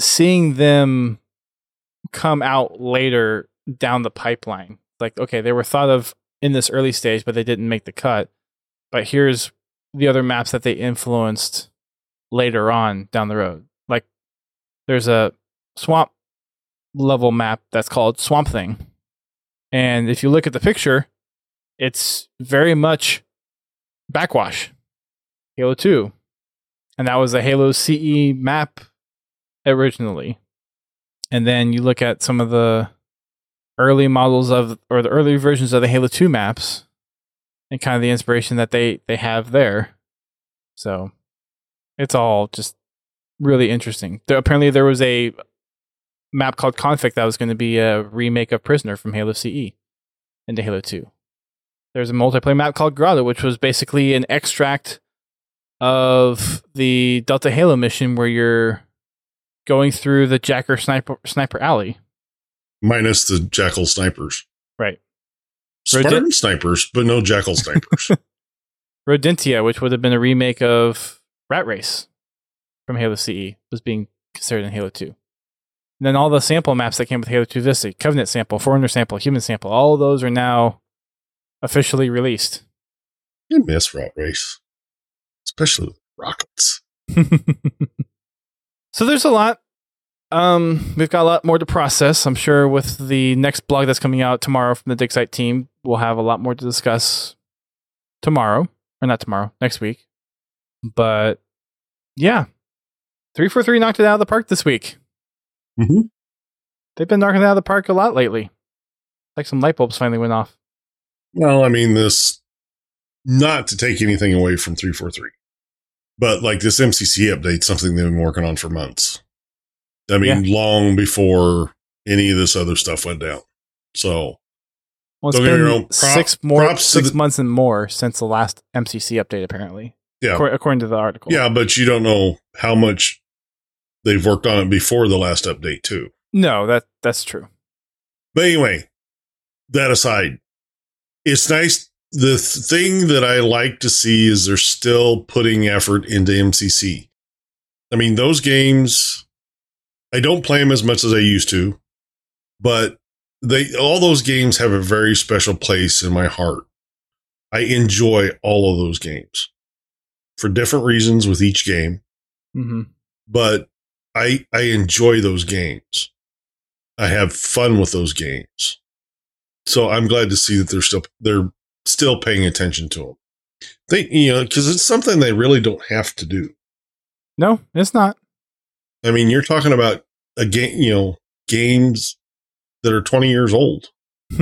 seeing them come out later down the pipeline. Like, okay, they were thought of in this early stage, but they didn't make the cut. But here's the other maps that they influenced later on down the road. Like, there's a swamp level map that's called Swamp Thing. And if you look at the picture, it's very much backwash. Halo 2. And that was a Halo CE map originally. And then you look at some of the early models of or the early versions of the Halo 2 maps and kind of the inspiration that they they have there. So it's all just really interesting. There, apparently there was a map called Conflict that was going to be a remake of Prisoner from Halo CE into Halo 2. There's a multiplayer map called Grotto, which was basically an extract of the Delta Halo mission where you're going through the Jacker sniper sniper alley. Minus the Jackal snipers. Right. Spartan Rodent- snipers, but no Jackal snipers. (laughs) Rodentia, which would have been a remake of Rat Race from Halo CE, was being considered in Halo 2. And then all the sample maps that came with Halo 2 Vista, Covenant sample, Forerunner sample, Human sample, all of those are now officially released. I miss Rat Race. Especially with rockets. (laughs) (laughs) so there's a lot. Um, we've got a lot more to process. I'm sure with the next blog that's coming out tomorrow from the Dig Site team, we'll have a lot more to discuss tomorrow, or not tomorrow, next week. But yeah, three four three knocked it out of the park this week. Mm-hmm. They've been knocking it out of the park a lot lately. Like some light bulbs finally went off. Well, I mean, this, not to take anything away from 343, but like this MCC update, something they've been working on for months. I mean, long before any of this other stuff went down. So, Well, it's been prop- six more six the- months and more since the last MCC update, apparently. Yeah. Accor- according to the article. yeah, but you don't know how much they've worked on it before the last update, too. No, that that's true. But anyway, that aside, it's nice. The th- thing that I like to see is they're still putting effort into MCC. I mean, those games, I don't play them as much as I used to, but they, all those games have a very special place in my heart. I enjoy all of those games for different reasons with each game hmm but I I enjoy those games. I have fun with those games. So I'm glad to see that they're still they're still paying attention to them. They you know because it's something they really don't have to do. No, it's not. I mean, you're talking about a game, you know, games that are 20 years old. (laughs)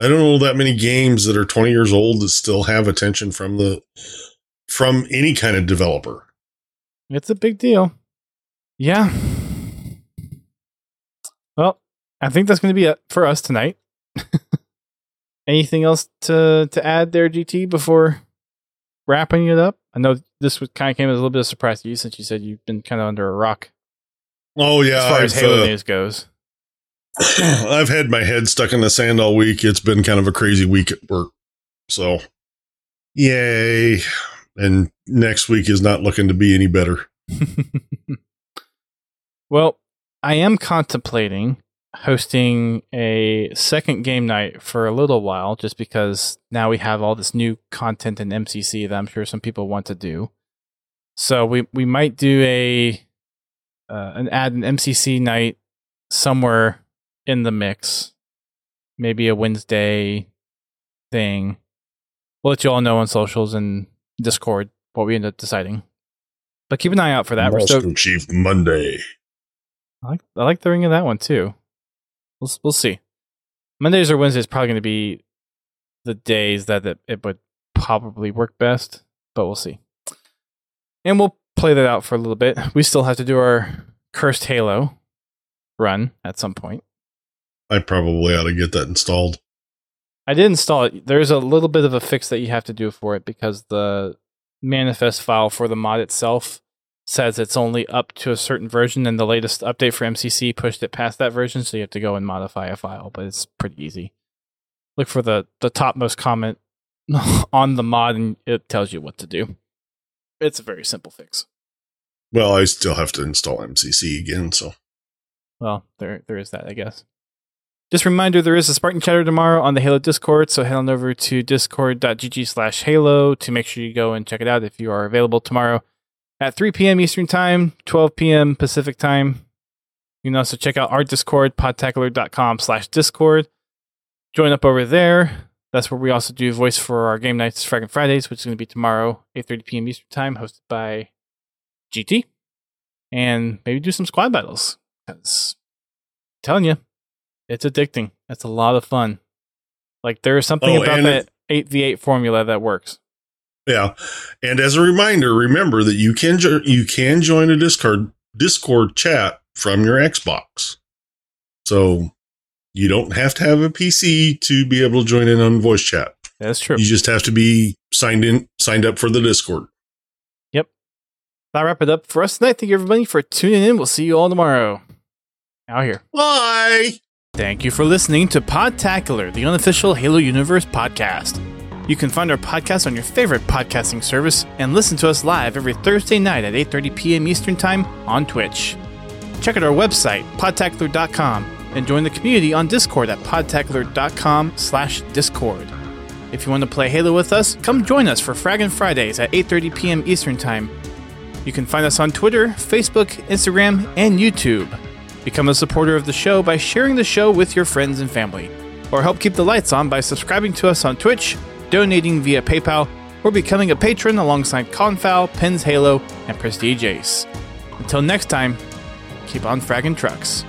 I don't know that many games that are 20 years old that still have attention from the from any kind of developer. it's a big deal. Yeah. Well, I think that's going to be it for us tonight. (laughs) Anything else to to add there, GT, before wrapping it up? I know this was kind of came as a little bit of a surprise to you since you said you've been kind of under a rock Oh yeah, as far as I've, Halo uh, news goes. (clears throat) I've had my head stuck in the sand all week. It's been kind of a crazy week at work. So, yay. And next week is not looking to be any better. (laughs) well, I am contemplating hosting a second game night for a little while just because now we have all this new content in MCC that I'm sure some people want to do. So we we might do a uh, an add an MCC night somewhere in the mix. Maybe a Wednesday thing. We'll let you all know on socials and Discord what we end up deciding. But keep an eye out for that. We're Master stoked. Chief Monday. I like I like the ring of that one too. We'll we'll see. Mondays or Wednesdays probably going to be the days that it, it would probably work best, but we'll see. And we'll play that out for a little bit. We still have to do our cursed Halo run at some point. I probably ought to get that installed. I did install it. There's a little bit of a fix that you have to do for it because the manifest file for the mod itself says it's only up to a certain version, and the latest update for MCC pushed it past that version, so you have to go and modify a file. But it's pretty easy. Look for the the topmost comment (laughs) on the mod, and it tells you what to do. It's a very simple fix. Well, I still have to install MCC again, so Well, there there is that, I guess. Just a reminder, there is a Spartan Chatter tomorrow on the Halo Discord, so head on over to discord.gg slash Halo to make sure you go and check it out if you are available tomorrow at 3 p.m. Eastern Time, 12 p.m. Pacific Time. You can also check out our Discord, podtacular.com slash Discord. Join up over there. That's where we also do voice for our game nights, Fragging Fridays, which is going to be tomorrow, 8.30 p.m. Eastern Time, hosted by GT. And maybe do some squad battles. Because I'm telling you, it's addicting. It's a lot of fun. Like there's something Oh, about that 8v8 formula that works. Yeah. And as a reminder, remember that you can jo- you can join a Discord Discord chat from your Xbox. So you don't have to have a PC to be able to join in on voice chat. That's true. You just have to be signed in signed up for the Discord. Yep. That'll wrap it up for us tonight. Thank you everybody for tuning in. We'll see you all tomorrow. Out here. Bye. Thank you for listening to Podtacular, the unofficial Halo Universe podcast. You can find our podcast on your favorite podcasting service and listen to us live every Thursday night at 8:30 p.m. Eastern Time on Twitch. Check out our website, podtacular.com, and join the community on Discord at podtacular.com/discord. If you want to play Halo with us, come join us for Fraggin' Fridays at 8:30 p.m. Eastern Time. You can find us on Twitter, Facebook, Instagram, and YouTube. Become a supporter of the show by sharing the show with your friends and family. Or help keep the lights on by subscribing to us on Twitch, donating via PayPal, or becoming a patron alongside Confowl, Pins Halo, and Prestige Ace. Until next time, keep on fragging trucks.